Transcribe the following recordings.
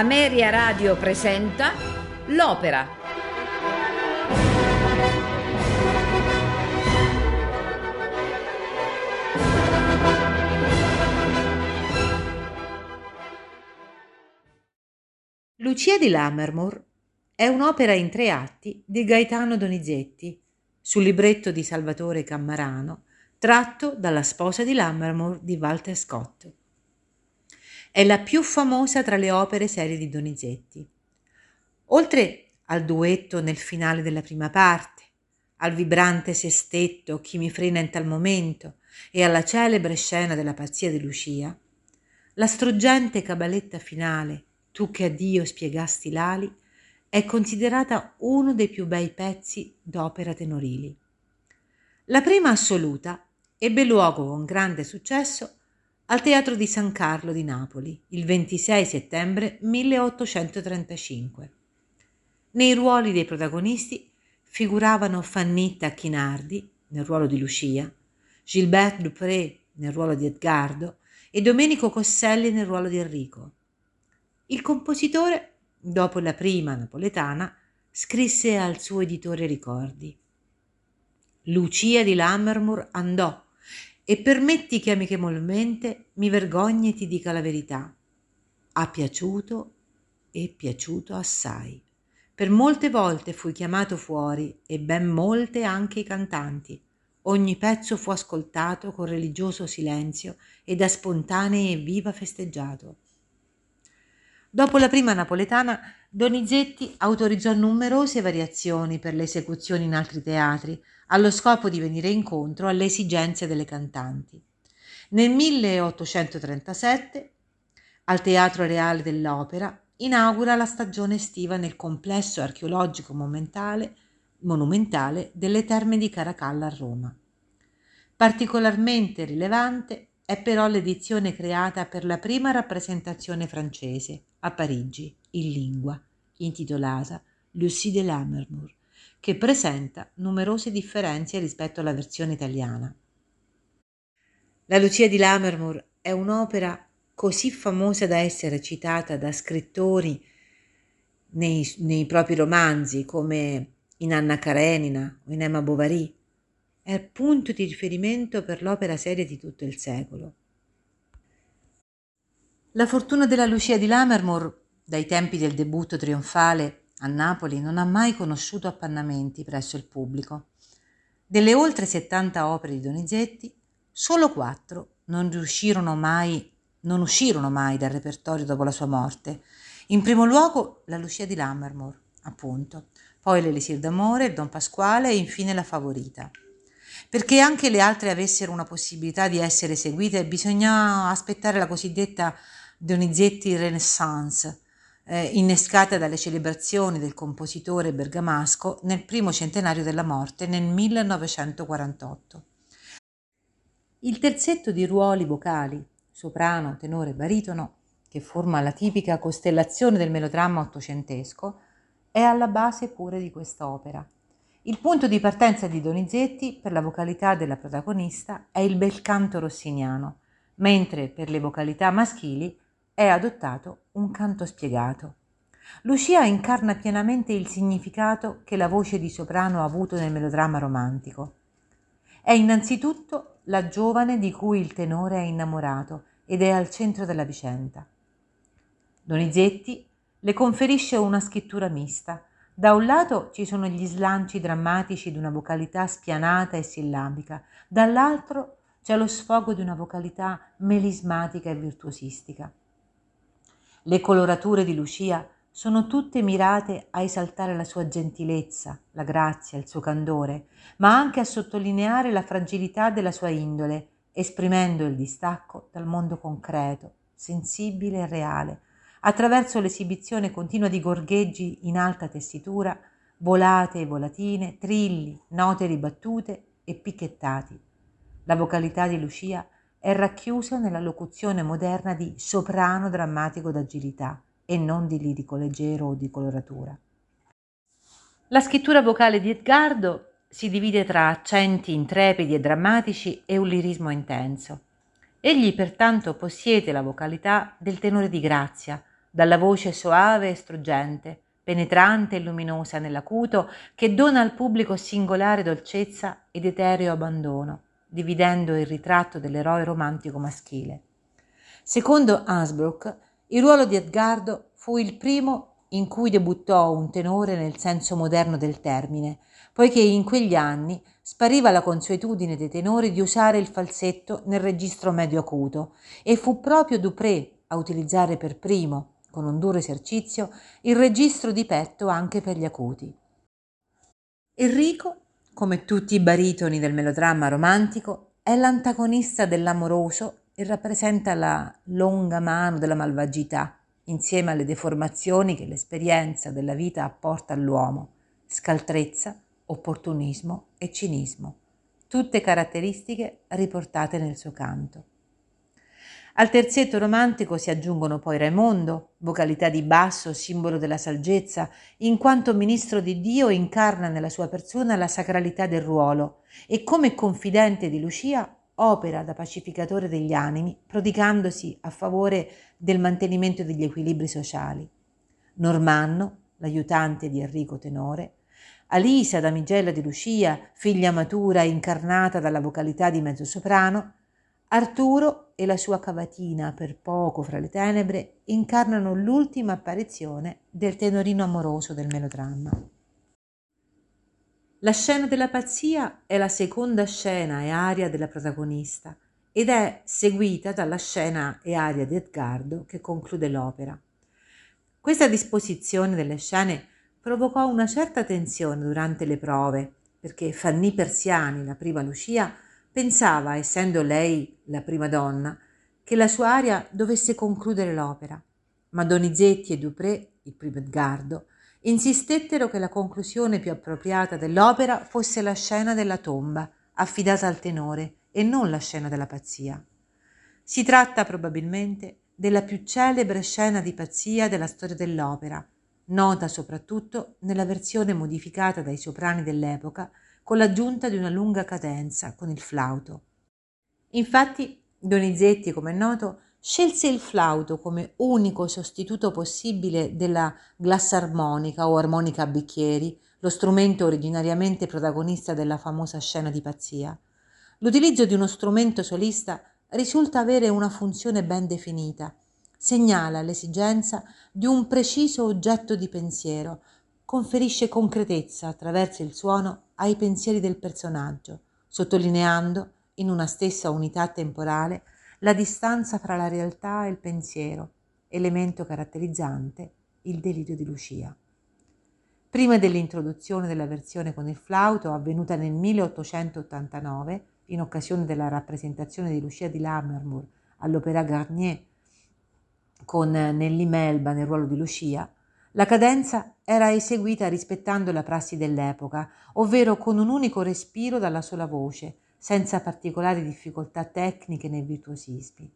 Ameria Radio presenta L'Opera. Lucia di Lammermoor è un'opera in tre atti di Gaetano Donizetti, sul libretto di Salvatore Cammarano, tratto dalla sposa di Lammermoor di Walter Scott. È la più famosa tra le opere serie di Donizetti. Oltre al duetto nel finale della prima parte, al vibrante sestetto Chi mi frena in tal momento e alla celebre scena della pazzia di Lucia, la struggente cabaletta finale Tu che a Dio spiegasti l'ali è considerata uno dei più bei pezzi d'opera tenorili. La prima assoluta ebbe luogo con grande successo al Teatro di San Carlo di Napoli il 26 settembre 1835. Nei ruoli dei protagonisti figuravano Fannitta Chinardi nel ruolo di Lucia, Gilbert Dupré nel ruolo di Edgardo e Domenico Cosselli nel ruolo di Enrico. Il compositore, dopo la prima napoletana, scrisse al suo editore ricordi. Lucia di Lammermoor andò e permetti che amichevolmente mi vergogni e ti dica la verità. Ha piaciuto e piaciuto assai. Per molte volte fui chiamato fuori e ben molte anche i cantanti. Ogni pezzo fu ascoltato con religioso silenzio e da spontanei e viva festeggiato. Dopo la prima napoletana, Donizetti autorizzò numerose variazioni per le esecuzioni in altri teatri, allo scopo di venire incontro alle esigenze delle cantanti. Nel 1837, al Teatro Reale dell'Opera, inaugura la stagione estiva nel complesso archeologico monumentale, delle Terme di Caracalla a Roma. Particolarmente rilevante è però l'edizione creata per la prima rappresentazione francese a Parigi in lingua, intitolata Lucie de Lammermoor, che presenta numerose differenze rispetto alla versione italiana. La Lucia di Lammermoor è un'opera così famosa da essere citata da scrittori nei, nei propri romanzi come in Anna Karenina o in Emma Bovary. È punto di riferimento per l'opera seria di tutto il secolo. La fortuna della Lucia di Lammermoor, dai tempi del debutto trionfale a Napoli non ha mai conosciuto appannamenti presso il pubblico. Delle oltre 70 opere di Donizetti, solo quattro non mai, non uscirono mai dal repertorio dopo la sua morte. In primo luogo la Lucia di Lammermoor, appunto, poi l'Elisir d'amore, il Don Pasquale e infine la Favorita. Perché anche le altre avessero una possibilità di essere eseguite, bisognava aspettare la cosiddetta Donizetti Renaissance, eh, innescata dalle celebrazioni del compositore bergamasco nel primo centenario della morte nel 1948. Il terzetto di ruoli vocali, soprano, tenore, baritono, che forma la tipica costellazione del melodramma ottocentesco, è alla base pure di quest'opera. Il punto di partenza di Donizetti per la vocalità della protagonista è il bel canto rossiniano, mentre per le vocalità maschili è adottato un canto spiegato. Lucia incarna pienamente il significato che la voce di soprano ha avuto nel melodramma romantico. È innanzitutto la giovane di cui il tenore è innamorato ed è al centro della vicenda. Donizetti le conferisce una scrittura mista. Da un lato ci sono gli slanci drammatici di una vocalità spianata e sillabica, dall'altro c'è lo sfogo di una vocalità melismatica e virtuosistica. Le colorature di Lucia sono tutte mirate a esaltare la sua gentilezza, la grazia, il suo candore, ma anche a sottolineare la fragilità della sua indole, esprimendo il distacco dal mondo concreto, sensibile e reale, attraverso l'esibizione continua di gorgheggi in alta tessitura, volate e volatine, trilli, note ribattute e picchettati. La vocalità di Lucia è racchiusa nella locuzione moderna di soprano drammatico d'agilità e non di lirico leggero o di coloratura. La scrittura vocale di Edgardo si divide tra accenti intrepidi e drammatici e un lirismo intenso. Egli pertanto possiede la vocalità del tenore di grazia, dalla voce soave e struggente, penetrante e luminosa nell'acuto, che dona al pubblico singolare dolcezza ed etereo abbandono, dividendo il ritratto dell'eroe romantico maschile. Secondo Hansbrook, il ruolo di Edgardo fu il primo in cui debuttò un tenore nel senso moderno del termine, poiché in quegli anni spariva la consuetudine dei tenori di usare il falsetto nel registro medio acuto e fu proprio Dupré a utilizzare per primo, con un duro esercizio, il registro di petto anche per gli acuti. Enrico, come tutti i baritoni del melodramma romantico, è l'antagonista dell'amoroso e rappresenta la longa mano della malvagità, insieme alle deformazioni che l'esperienza della vita apporta all'uomo, scaltrezza, opportunismo e cinismo, tutte caratteristiche riportate nel suo canto. Al terzetto romantico si aggiungono poi Raimondo, vocalità di basso, simbolo della saggezza, in quanto ministro di Dio incarna nella sua persona la sacralità del ruolo e come confidente di Lucia opera da pacificatore degli animi, prodigandosi a favore del mantenimento degli equilibri sociali. Normanno, l'aiutante di Enrico Tenore, Alisa, damigella di Lucia, figlia matura incarnata dalla vocalità di mezzosoprano, Arturo e la sua cavatina per poco fra le tenebre incarnano l'ultima apparizione del tenorino amoroso del melodramma. La scena della pazzia è la seconda scena e aria della protagonista ed è seguita dalla scena e aria di Edgardo che conclude l'opera. Questa disposizione delle scene provocò una certa tensione durante le prove, perché Fanny Persiani, la prima Lucia, pensava, essendo lei la prima donna, che la sua aria dovesse concludere l'opera, ma Donizetti e Dupré, il primo Edgardo, insistettero che la conclusione più appropriata dell'opera fosse la scena della tomba, affidata al tenore, e non la scena della pazzia. Si tratta probabilmente della più celebre scena di pazzia della storia dell'opera, nota soprattutto nella versione modificata dai soprani dell'epoca con l'aggiunta di una lunga cadenza con il flauto. Infatti Donizetti, come è noto, scelse il flauto come unico sostituto possibile della glassarmonica o armonica a bicchieri, lo strumento originariamente protagonista della famosa scena di pazzia. L'utilizzo di uno strumento solista risulta avere una funzione ben definita, segnala l'esigenza di un preciso oggetto di pensiero, conferisce concretezza attraverso il suono ai pensieri del personaggio, sottolineando in una stessa unità temporale la distanza fra la realtà e il pensiero, elemento caratterizzante il delirio di Lucia. Prima dell'introduzione della versione con il flauto, avvenuta nel 1889, in occasione della rappresentazione di Lucia di Lammermoor all'Opéra Garnier con Nelly Melba nel ruolo di Lucia, la cadenza era eseguita rispettando la prassi dell'epoca, ovvero con un unico respiro dalla sola voce, senza particolari difficoltà tecniche né virtuosismi.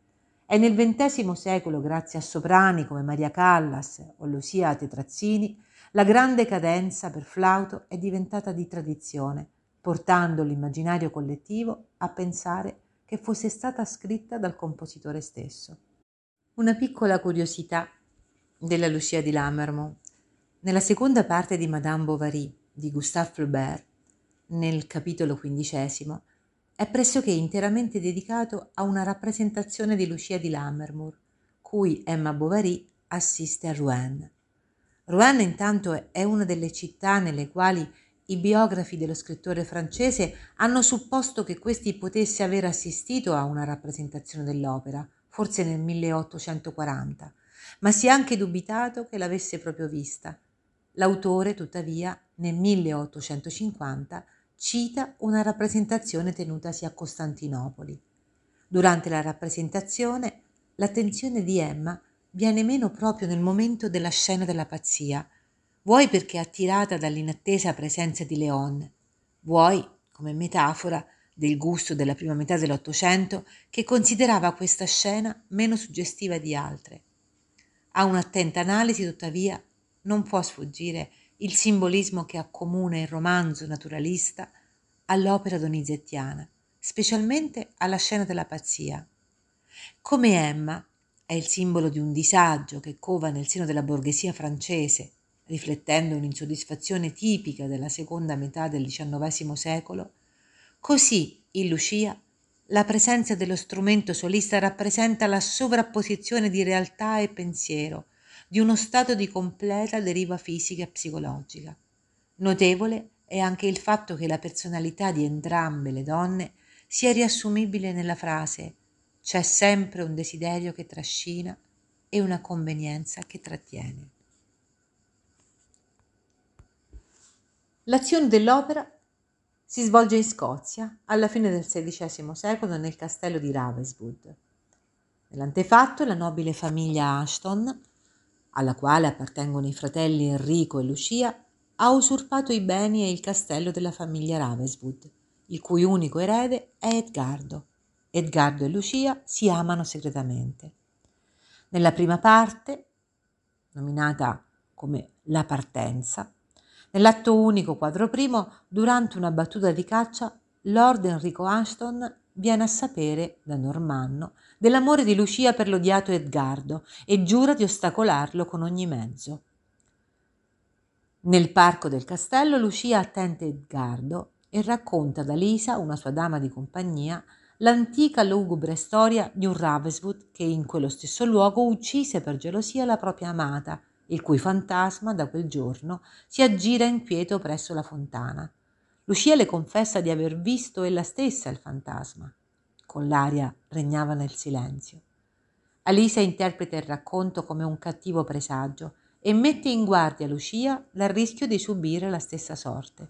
È nel XX secolo, grazie a soprani come Maria Callas o Lucia Tetrazzini, la grande cadenza per flauto è diventata di tradizione, portando l'immaginario collettivo a pensare che fosse stata scritta dal compositore stesso. Una piccola curiosità della Lucia di Lammermoor. Nella seconda parte di Madame Bovary di Gustave Flaubert, nel capitolo quindicesimo, è pressoché interamente dedicato a una rappresentazione di Lucia di Lammermoor, cui Emma Bovary assiste a Rouen. Rouen intanto è una delle città nelle quali i biografi dello scrittore francese hanno supposto che questi potesse aver assistito a una rappresentazione dell'opera, forse nel 1840, ma si è anche dubitato che l'avesse proprio vista. L'autore, tuttavia, nel 1850 cita una rappresentazione tenutasi a Costantinopoli. Durante la rappresentazione l'attenzione di Emma viene meno proprio nel momento della scena della pazzia, vuoi perché attirata dall'inattesa presenza di Leon, vuoi come metafora del gusto della prima metà dell'Ottocento che considerava questa scena meno suggestiva di altre. A un'attenta analisi, tuttavia, non può sfuggire il simbolismo che accomuna il romanzo naturalista all'opera donizettiana, specialmente alla scena della pazzia. Come Emma, è il simbolo di un disagio che cova nel seno della borghesia francese, riflettendo un'insoddisfazione tipica della seconda metà del XIX secolo, così in Lucia la presenza dello strumento solista rappresenta la sovrapposizione di realtà e pensiero, di uno stato di completa deriva fisica e psicologica. Notevole è anche il fatto che la personalità di entrambe le donne sia riassumibile nella frase c'è sempre un desiderio che trascina e una convenienza che trattiene. L'azione dell'opera si svolge in Scozia alla fine del XVI secolo nel castello di Ravenswood. Nell'antefatto la nobile famiglia Ashton, alla quale appartengono i fratelli Enrico e Lucia, ha usurpato i beni e il castello della famiglia Ravenswood, il cui unico erede è Edgardo. Edgardo e Lucia si amano segretamente. Nella prima parte, nominata come La partenza, nell'atto unico quadro primo, durante una battuta di caccia, Lord Enrico Ashton viene a sapere da Normanno dell'amore di Lucia per l'odiato Edgardo e giura di ostacolarlo con ogni mezzo. Nel parco del castello Lucia attende Edgardo e racconta ad Alisa, una sua dama di compagnia, l'antica lugubre storia di un Ravenswood che in quello stesso luogo uccise per gelosia la propria amata, il cui fantasma da quel giorno si aggira inquieto presso la fontana. Lucia le confessa di aver visto ella stessa il fantasma. Con l'aria regnava nel silenzio. Alisa interpreta il racconto come un cattivo presagio e mette in guardia Lucia dal rischio di subire la stessa sorte.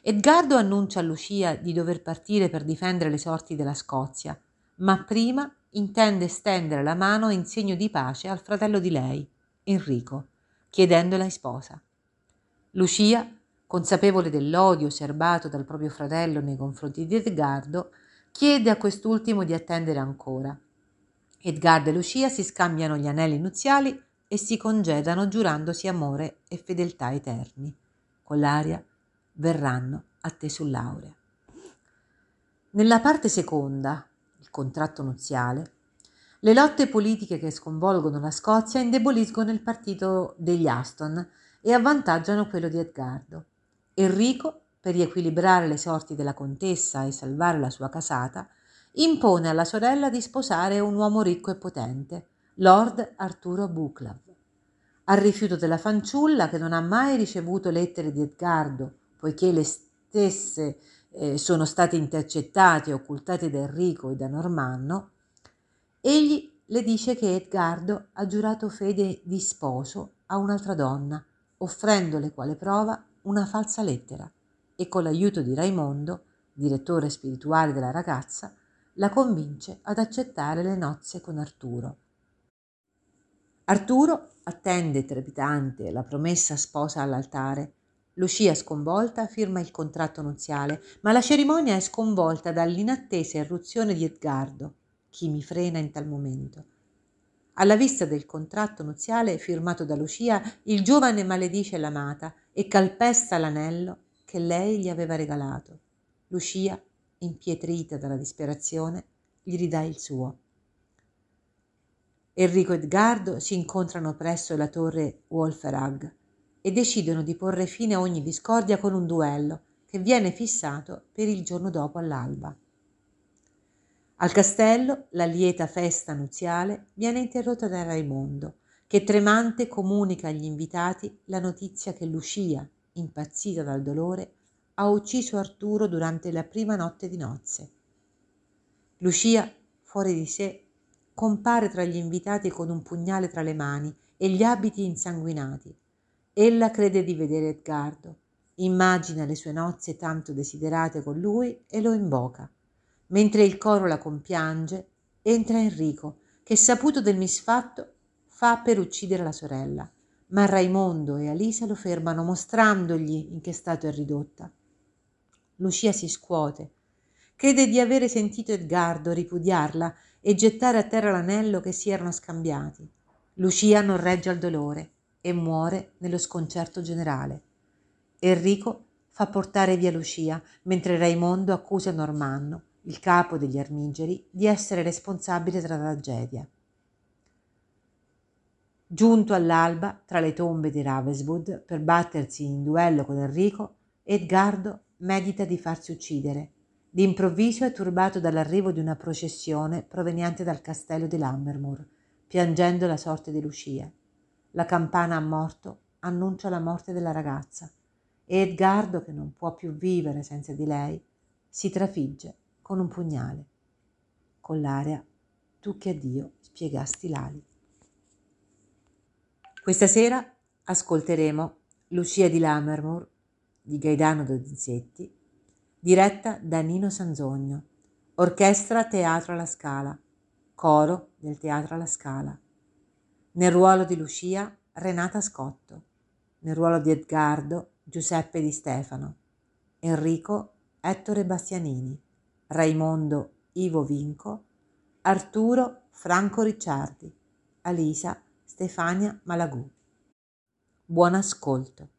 Edgardo annuncia a Lucia di dover partire per difendere le sorti della Scozia, ma prima intende stendere la mano in segno di pace al fratello di lei, Enrico, chiedendola in sposa. Lucia, consapevole dell'odio serbato dal proprio fratello nei confronti di Edgardo, chiede a quest'ultimo di attendere ancora. Edgardo e Lucia si scambiano gli anelli nuziali e si congedano giurandosi amore e fedeltà eterni. Con l'aria verranno a te sull'aurea. Nella parte seconda, il contratto nuziale, le lotte politiche che sconvolgono la Scozia indeboliscono il partito degli Aston e avvantaggiano quello di Edgardo. Enrico, per riequilibrare le sorti della contessa e salvare la sua casata, impone alla sorella di sposare un uomo ricco e potente, Lord Arturo Buclav. Al rifiuto della fanciulla, che non ha mai ricevuto lettere di Edgardo, poiché le stesse eh, sono state intercettate e occultate da Enrico e da Normanno, egli le dice che Edgardo ha giurato fede di sposo a un'altra donna, offrendole quale prova una falsa lettera, e con l'aiuto di Raimondo, direttore spirituale della ragazza, la convince ad accettare le nozze con Arturo. Arturo attende trepidante la promessa sposa all'altare. Lucia, sconvolta, firma il contratto nuziale, ma la cerimonia è sconvolta dall'inattesa irruzione di Edgardo. Chi mi frena in tal momento? Alla vista del contratto nuziale firmato da Lucia, il giovane maledice l'amata e calpesta l'anello che lei gli aveva regalato. Lucia, impietrita dalla disperazione, gli ridà il suo. Enrico e Edgardo si incontrano presso la torre Wolferag e decidono di porre fine a ogni discordia con un duello che viene fissato per il giorno dopo all'alba. Al castello la lieta festa nuziale viene interrotta da Raimondo, che tremante comunica agli invitati la notizia che Lucia, impazzita dal dolore, ha ucciso Arturo durante la prima notte di nozze. Lucia, fuori di sé, compare tra gli invitati con un pugnale tra le mani e gli abiti insanguinati. Ella crede di vedere Edgardo, immagina le sue nozze tanto desiderate con lui e lo invoca. Mentre il coro la compiange, entra Enrico, che saputo del misfatto fa per uccidere la sorella, ma Raimondo e Alisa lo fermano mostrandogli in che stato è ridotta. Lucia si scuote, crede di avere sentito Edgardo ripudiarla e gettare a terra l'anello che si erano scambiati. Lucia non regge al dolore e muore nello sconcerto generale. Enrico fa portare via Lucia, mentre Raimondo accusa Normanno, il capo degli Armigeri, di essere responsabile della tragedia. Giunto all'alba tra le tombe di Ravenswood per battersi in duello con Enrico, Edgardo medita di farsi uccidere. D'improvviso è turbato dall'arrivo di una processione proveniente dal castello di Lammermoor, piangendo la sorte di Lucia. La campana a morto annuncia la morte della ragazza e Edgardo, che non può più vivere senza di lei, si trafigge con un pugnale. Con l'aria, tu che a Dio spiegasti l'ali. Questa sera ascolteremo Lucia di Lammermoor di Gaetano Donizetti, diretta da Nino Sanzogno, orchestra Teatro alla Scala, coro del Teatro alla Scala. Nel ruolo di Lucia Renata Scotto, nel ruolo di Edgardo Giuseppe Di Stefano, Enrico Ettore Bastianini, Raimondo Ivo Vinco, Arturo Franco Ricciardi, Alisa Stefania Malagù. Buon ascolto.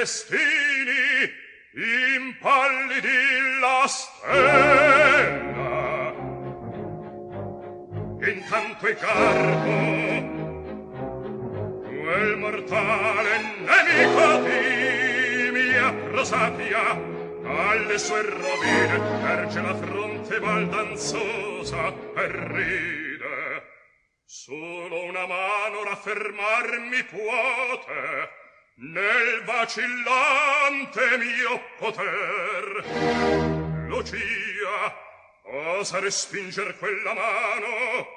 des per spinger quella mano.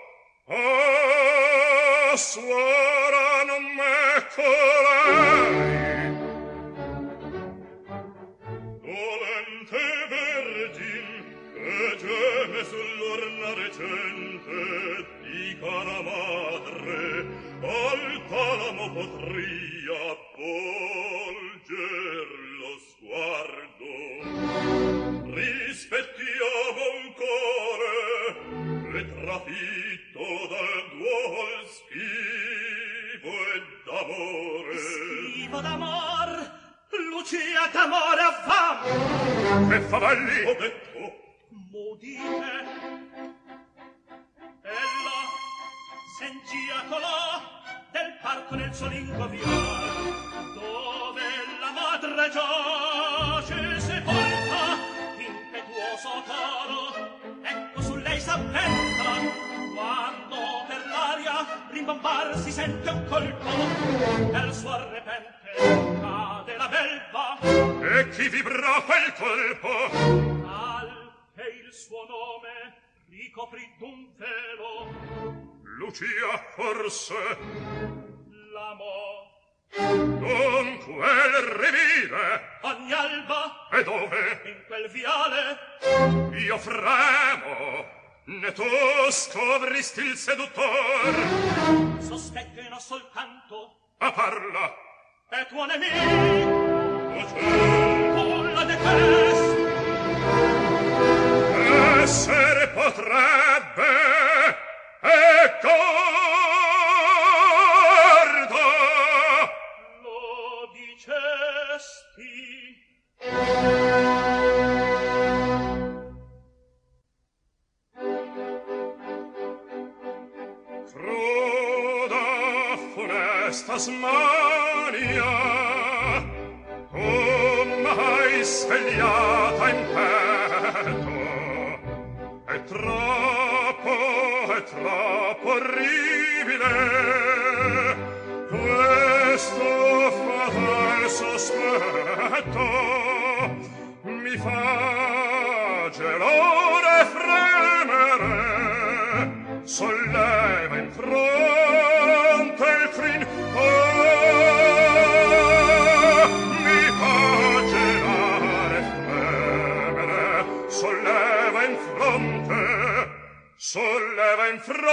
tuo nemico tu la detesti essere potrai fronte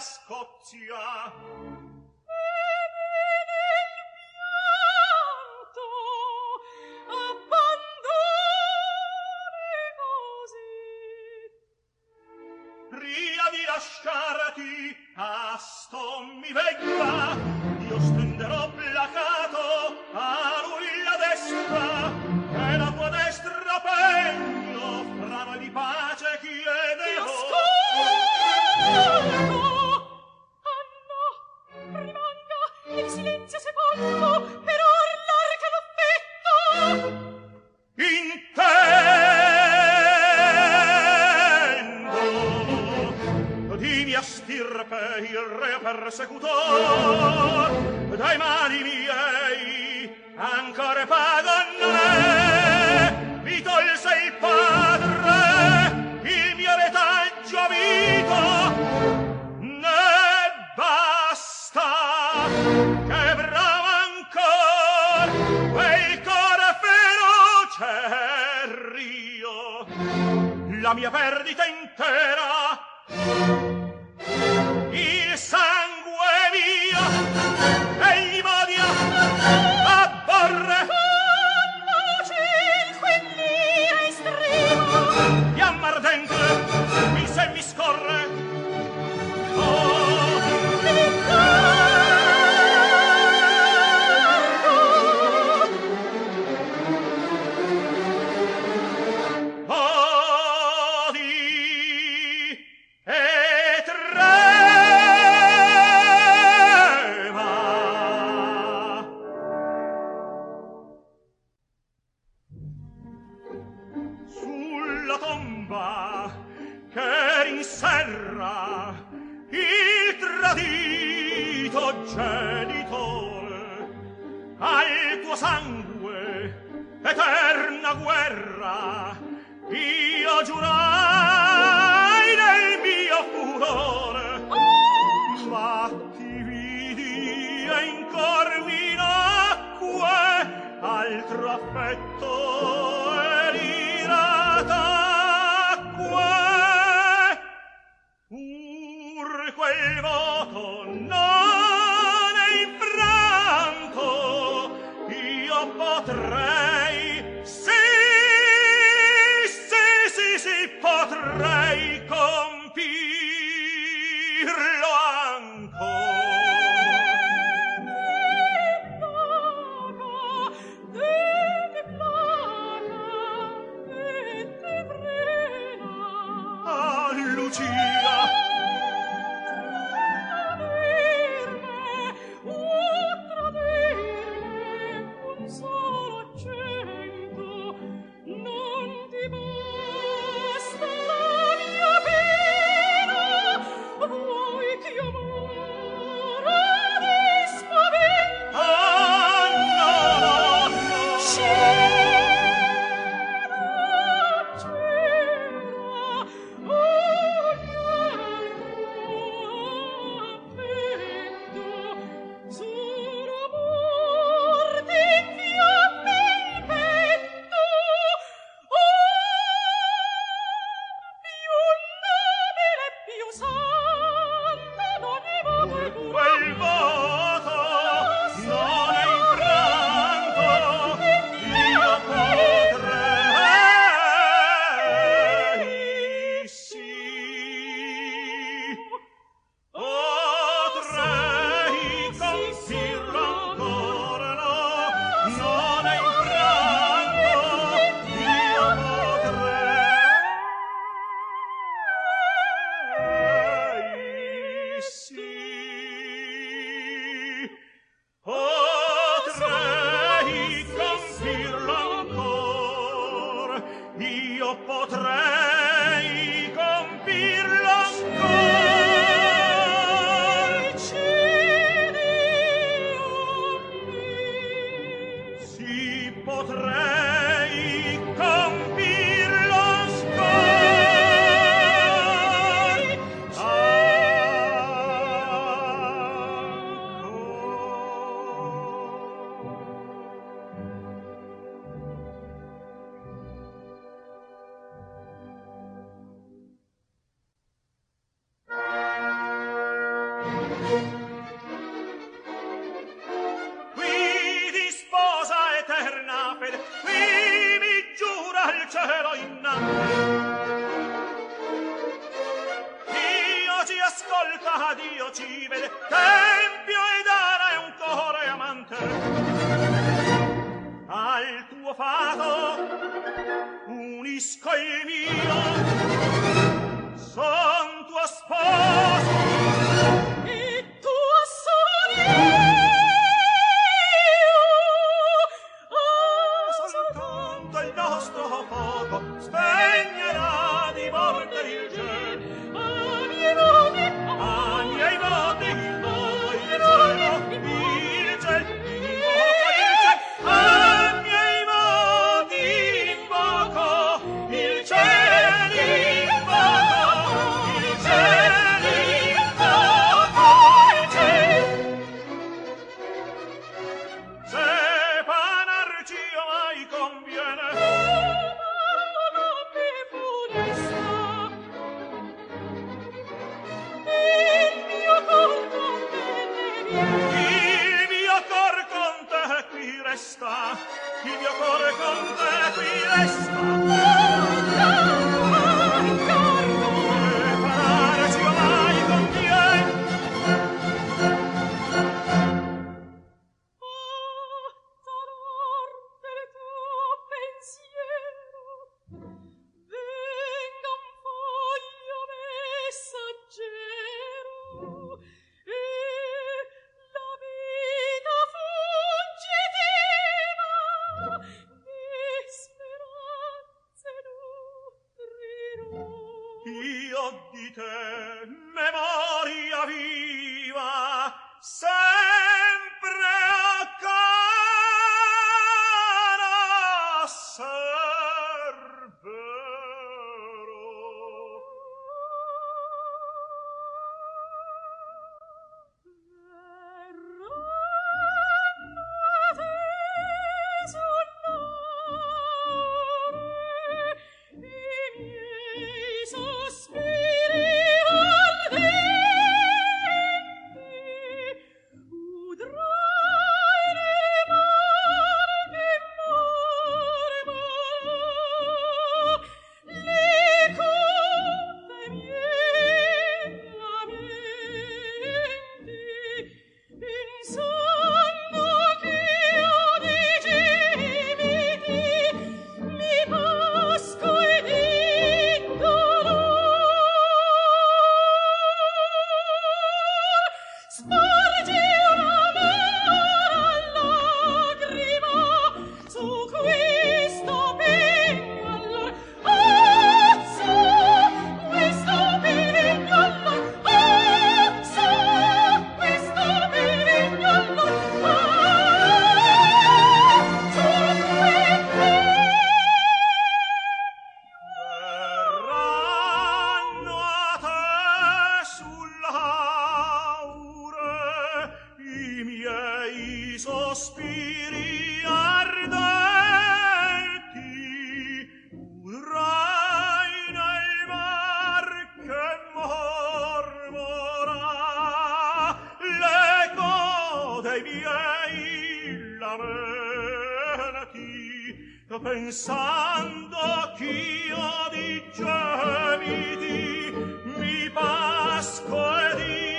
Scozia. Ancora pensando ch'io di gemiti mi pasco ed io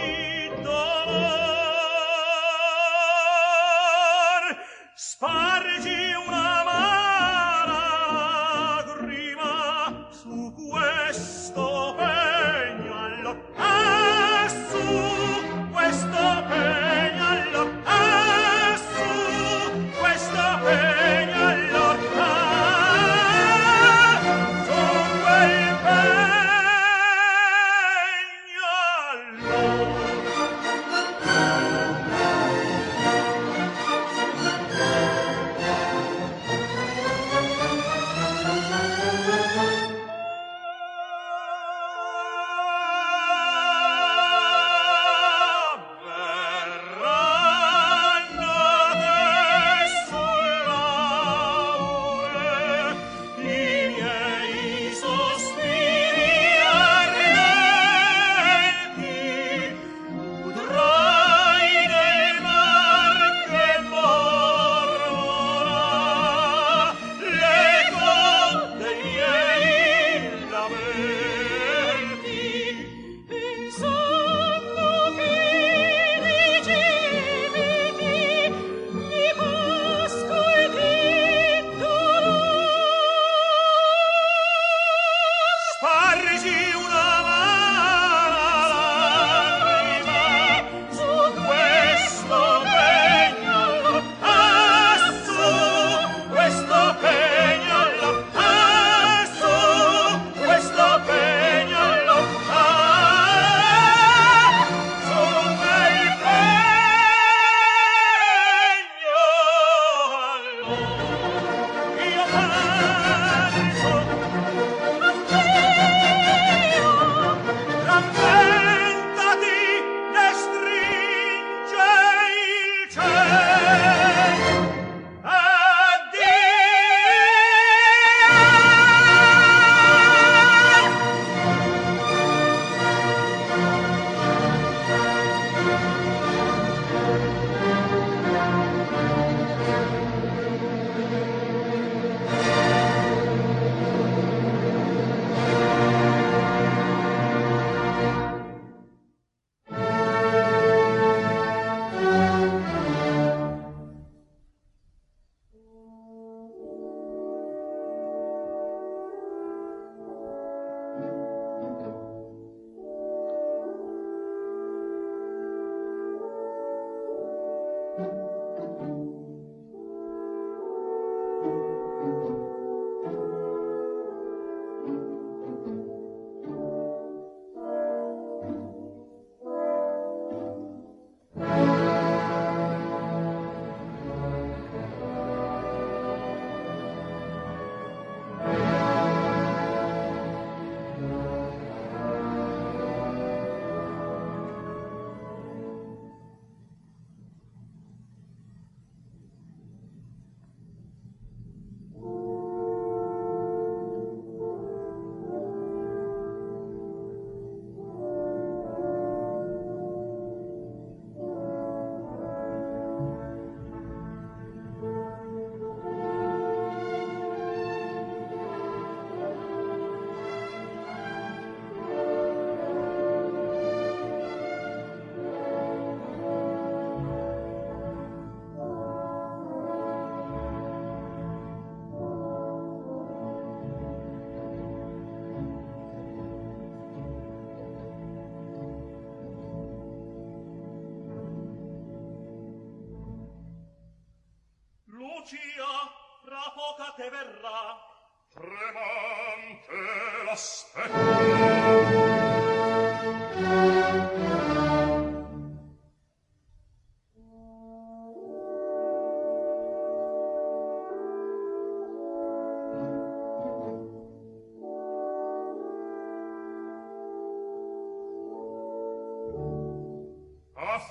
te verrà. Tremante l'aspetto.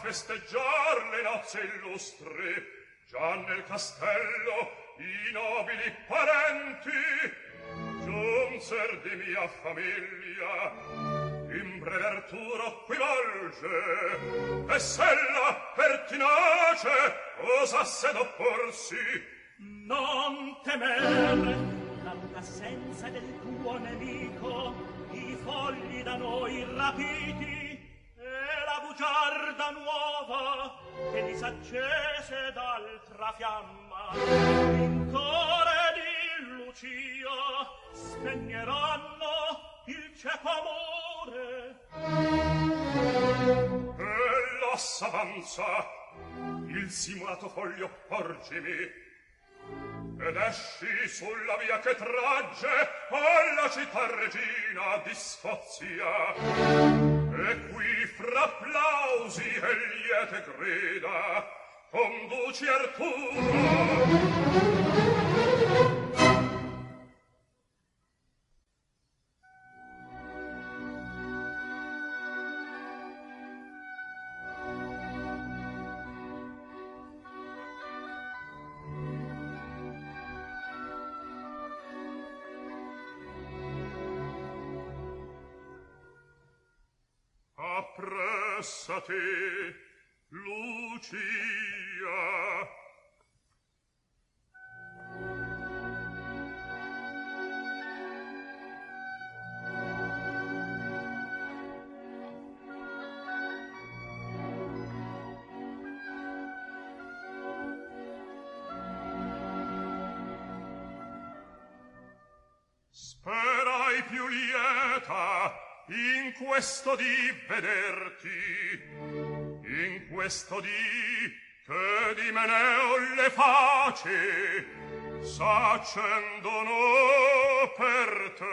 Festeggiar le nozze illustri già nel castello i nobili parenti giunser di mia famiglia in breverturo qui volge e sella pertinace osasse d'opporsi. Non temere l'assenza del tuo nemico i fogli da noi rapiti e la bugiarda nuova che disaccese d'altra fiamma il simulato foglio porgimi. Ed esci sulla via che tragge alla città regina di Sfozia. E qui fra applausi e liete grida conduci Arturo Appressati, Lucia! Lieta in questo di vederti in questo di che di me ne ho le facce s'accendono per te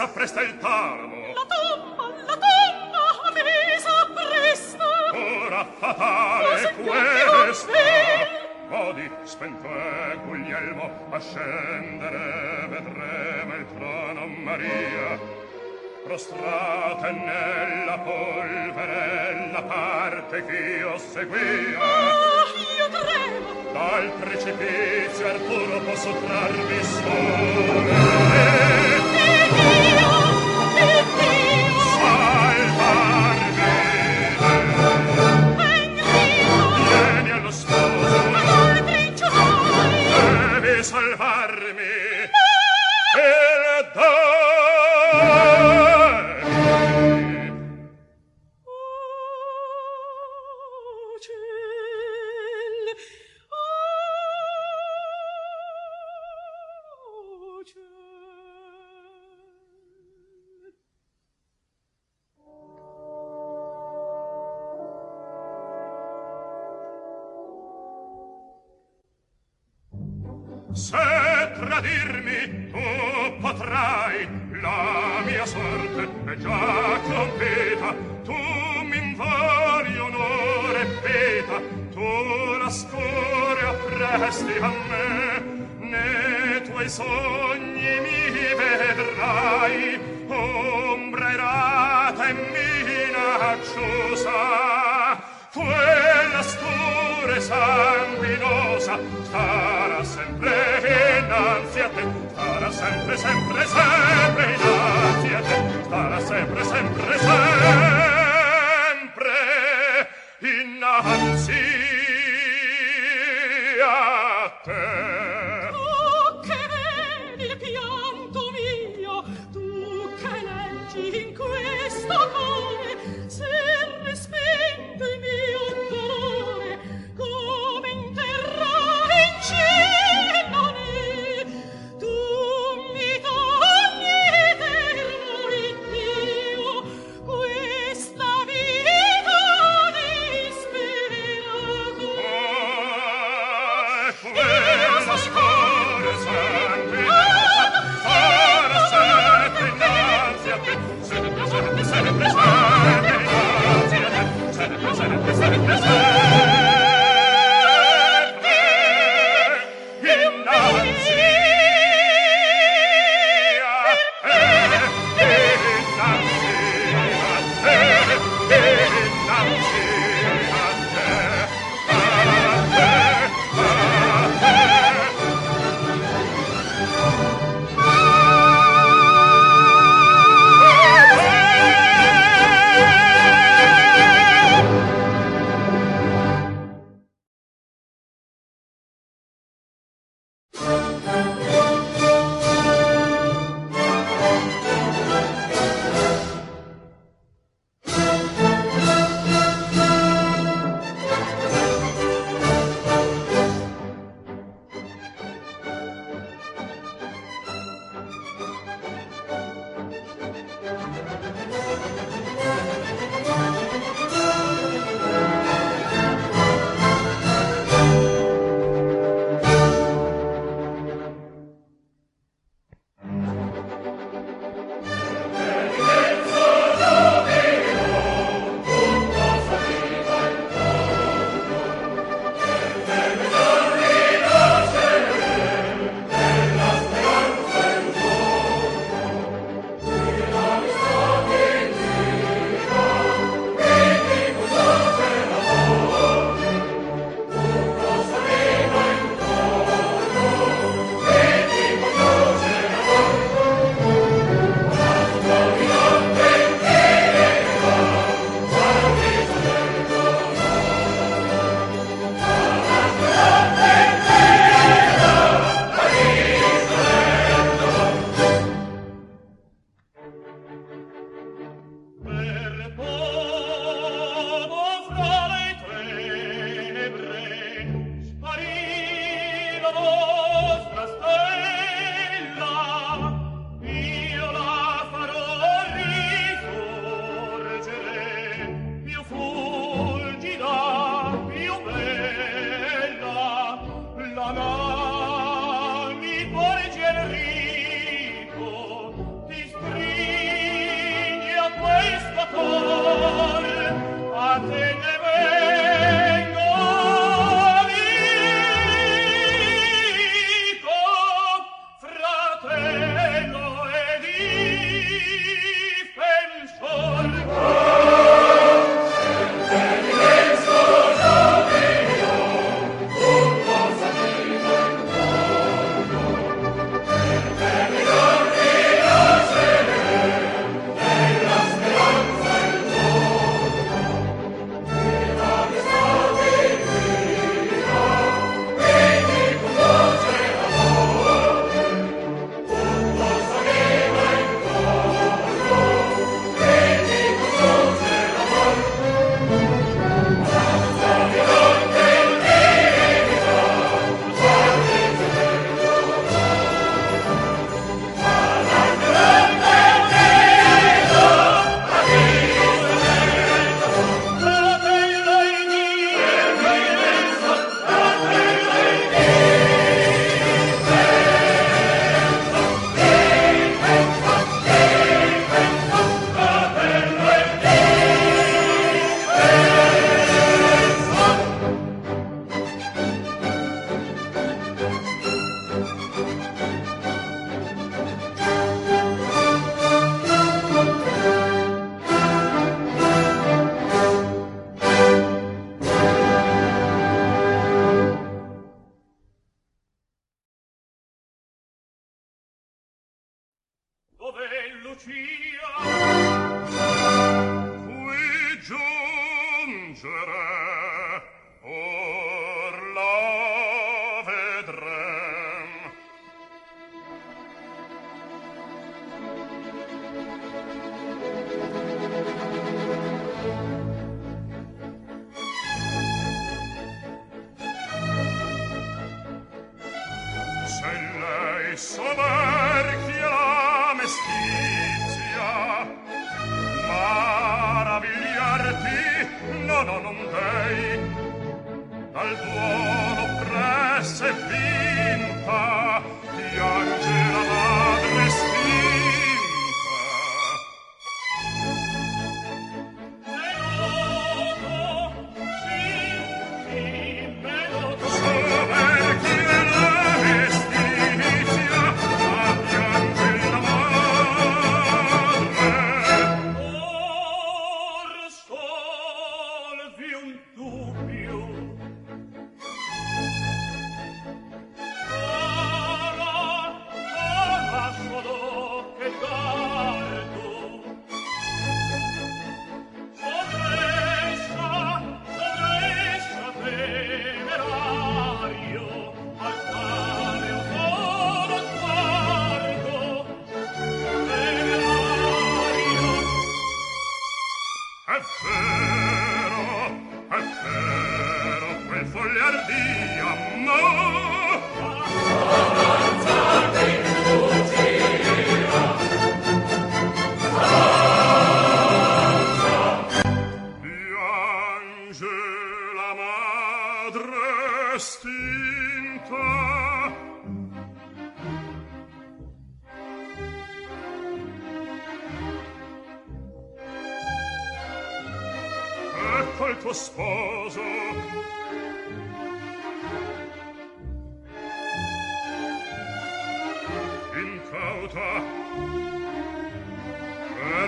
sapresti se tradirmi tu potrai la mia sorte è già compita. Tu m'invori onore e peta tu la score appresti a me. Ne tuoi sogni mi vedrai ombra errata e minacciosa. Quella scure sanguinosa starà sempre sempre innanzi a te, sarà sempre, sempre, sempre innanzi a te, sarà sempre, sempre, sempre.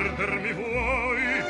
perdermi vuoi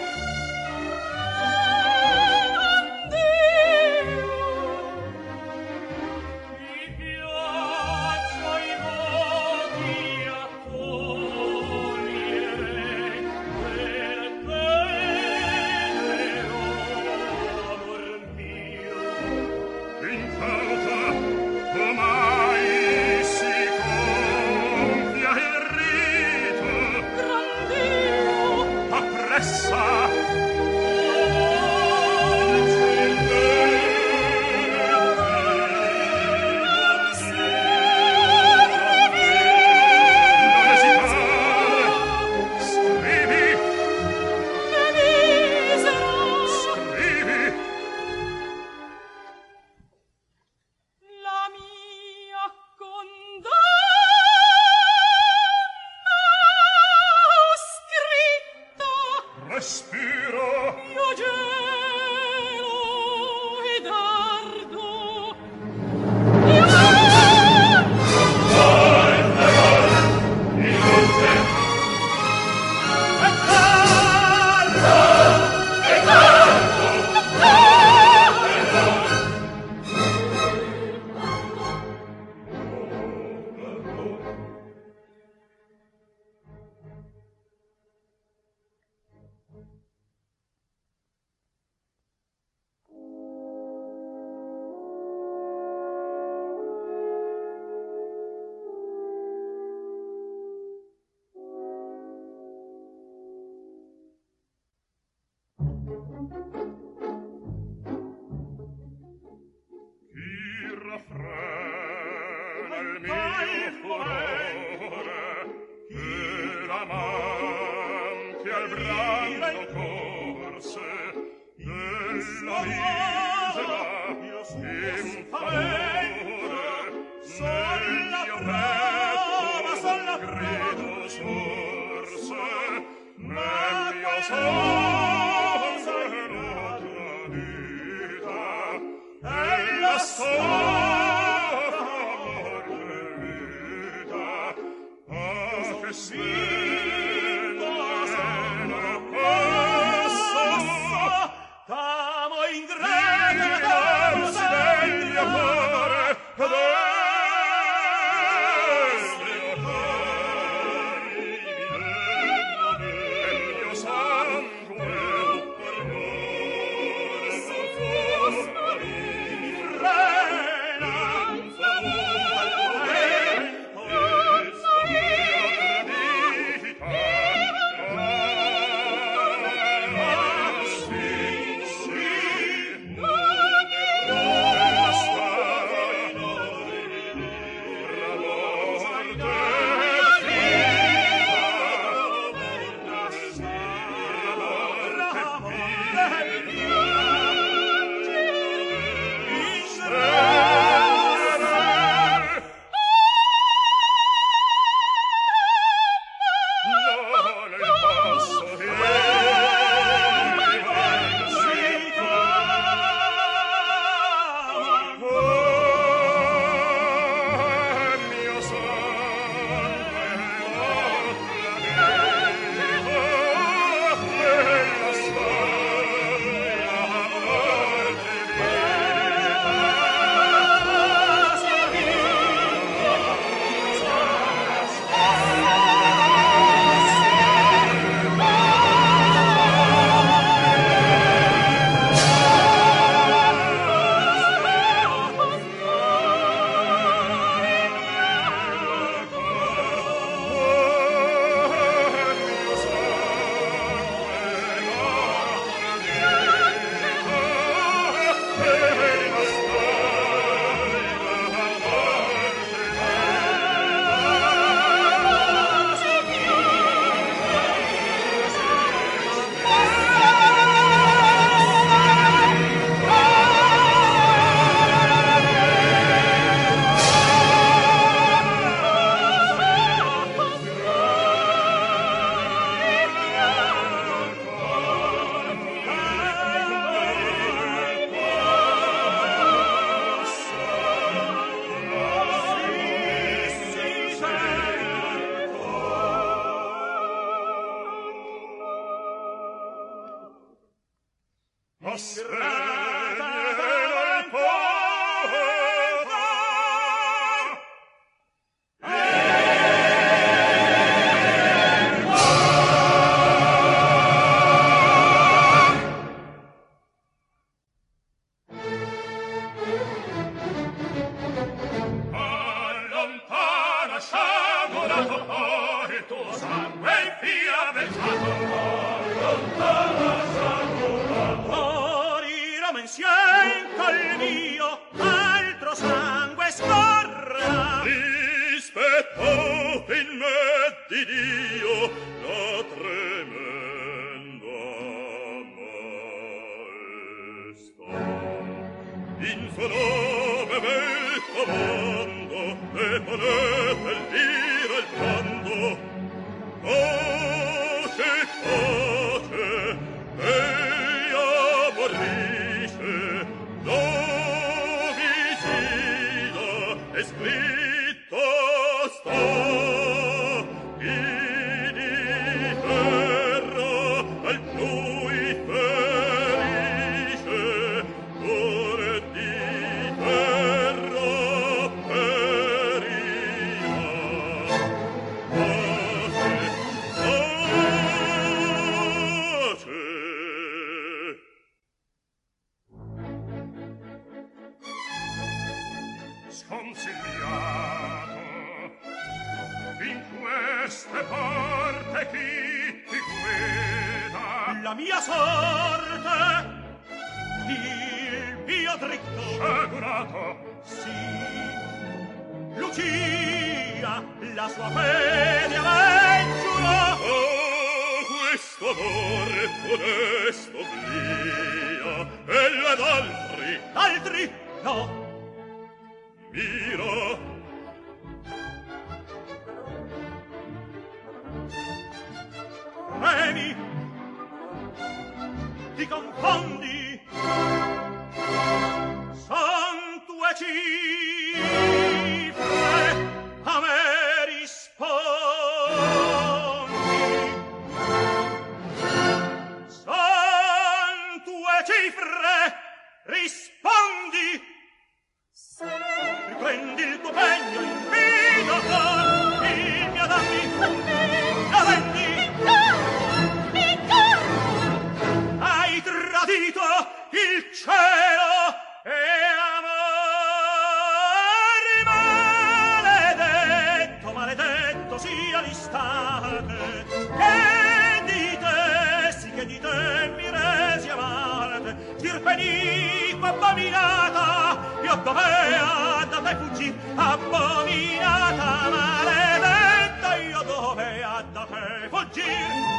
abominata io dovea da te fuggì abominata maledetta io dovea da te fuggir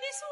this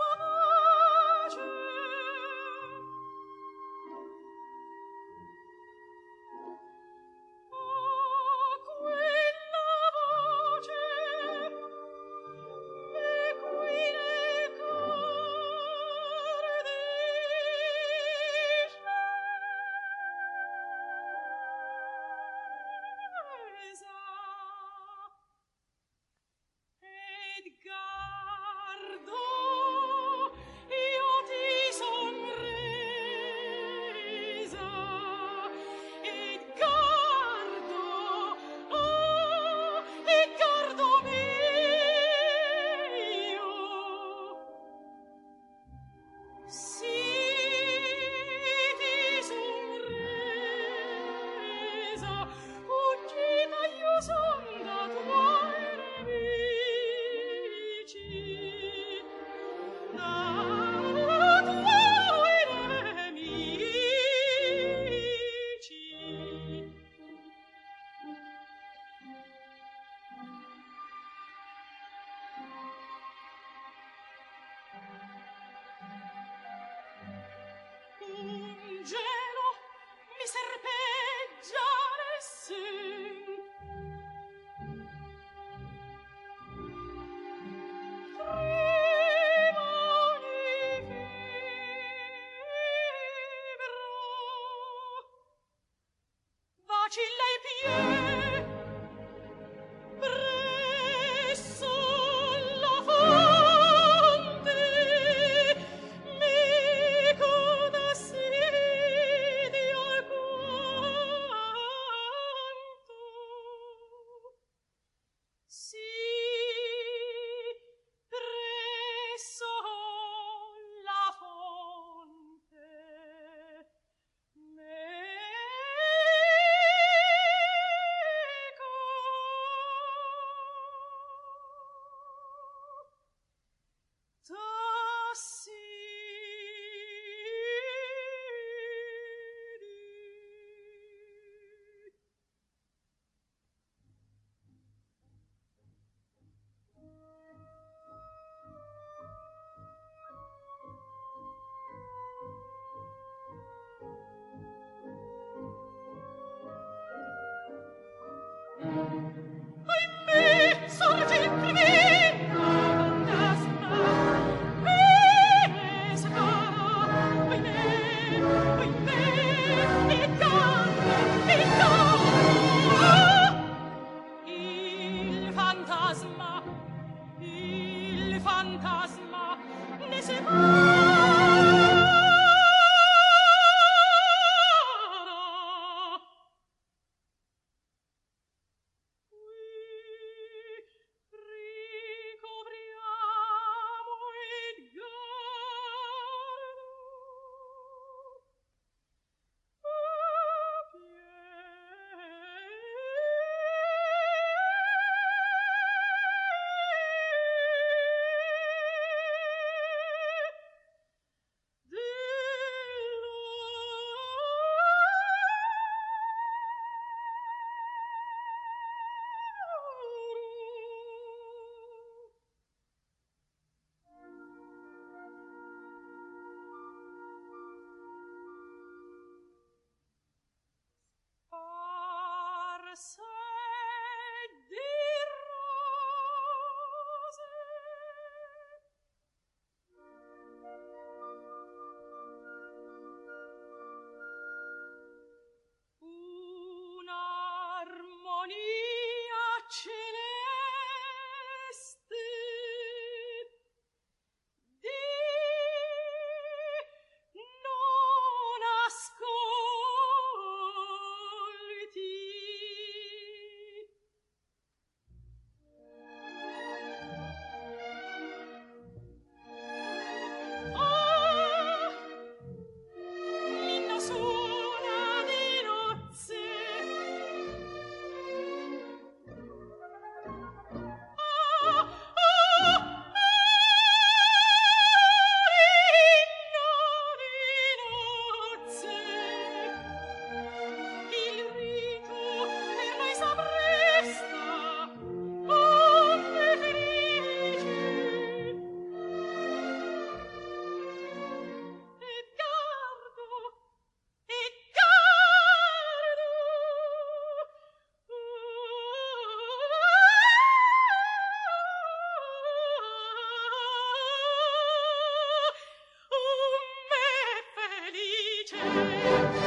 gelo mi serpeggia sì return.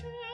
church.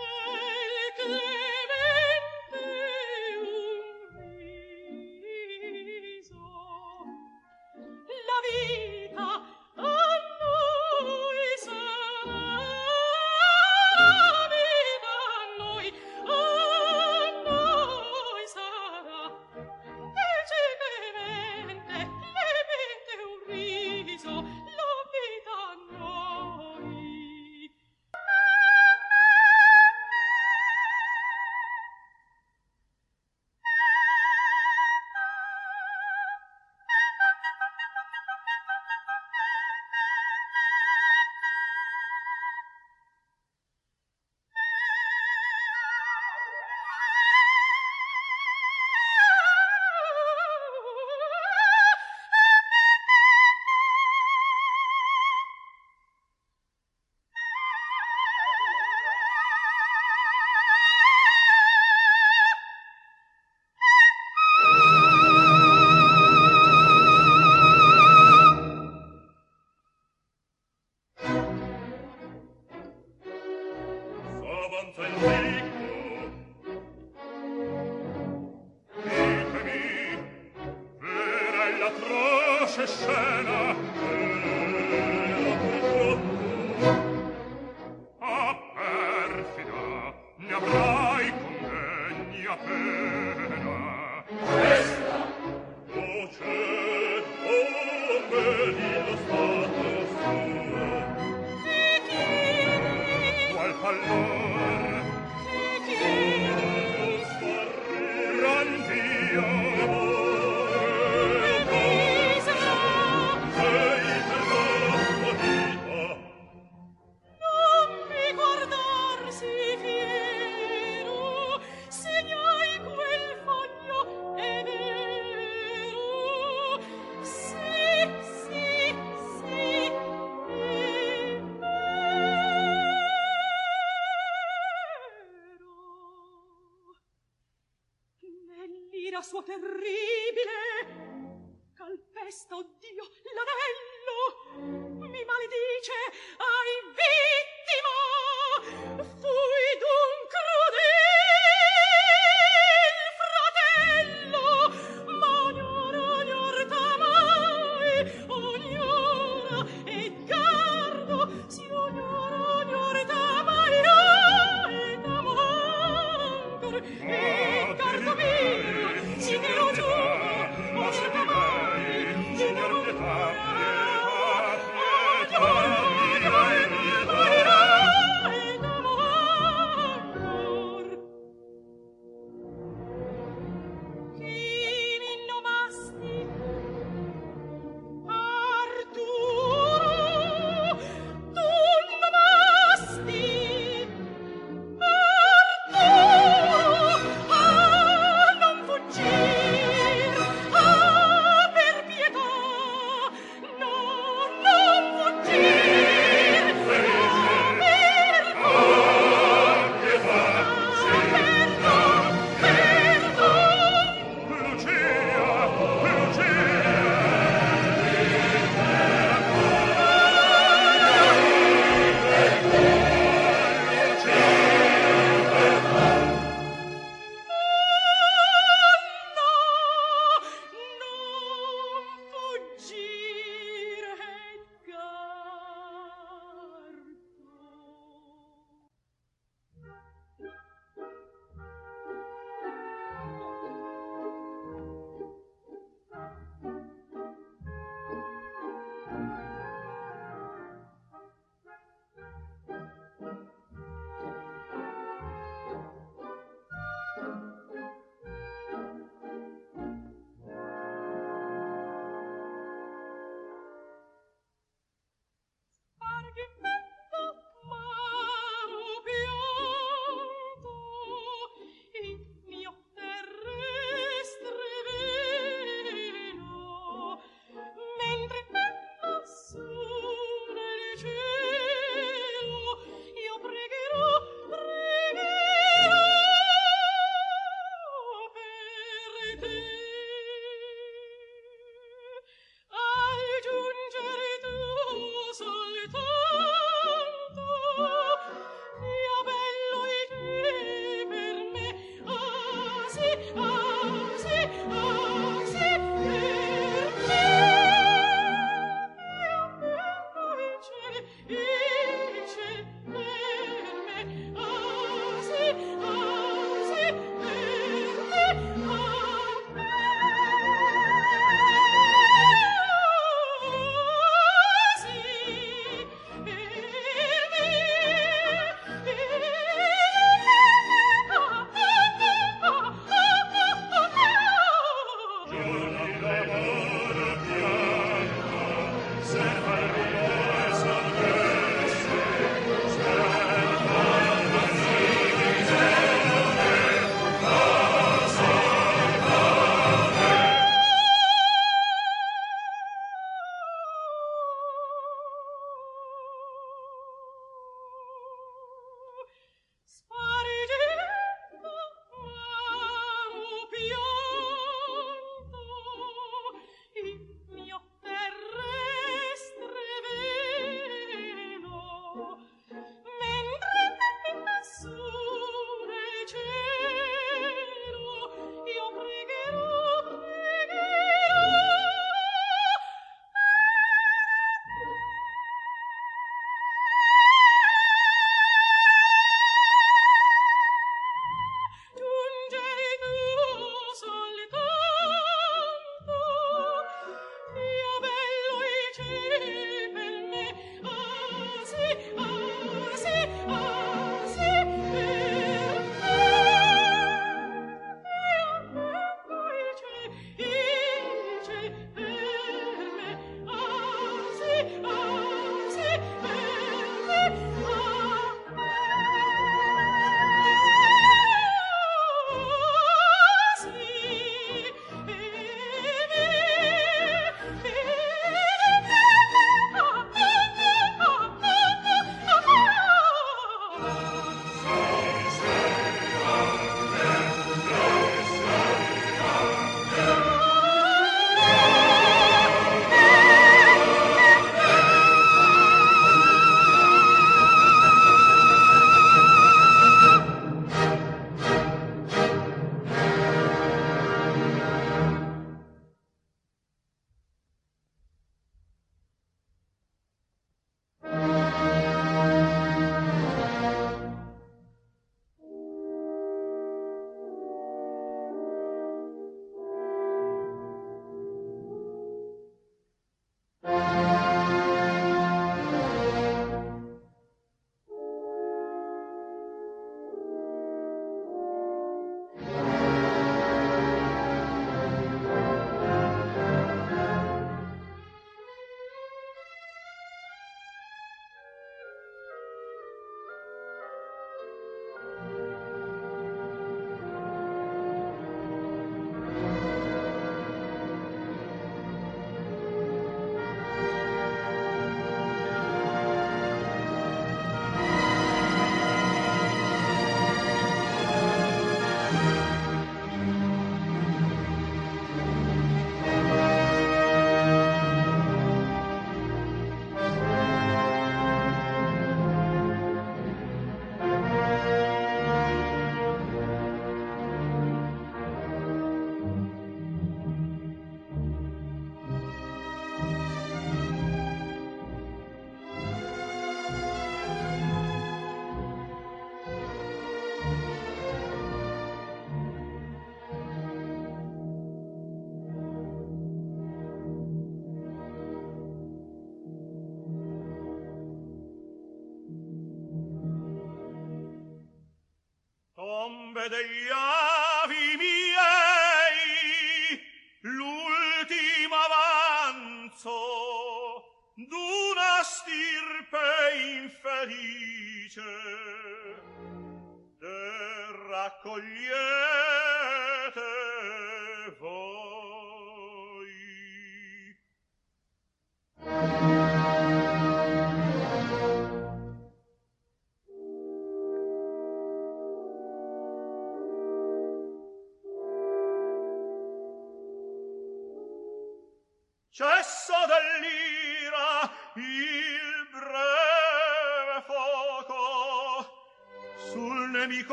Tombe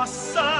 passar.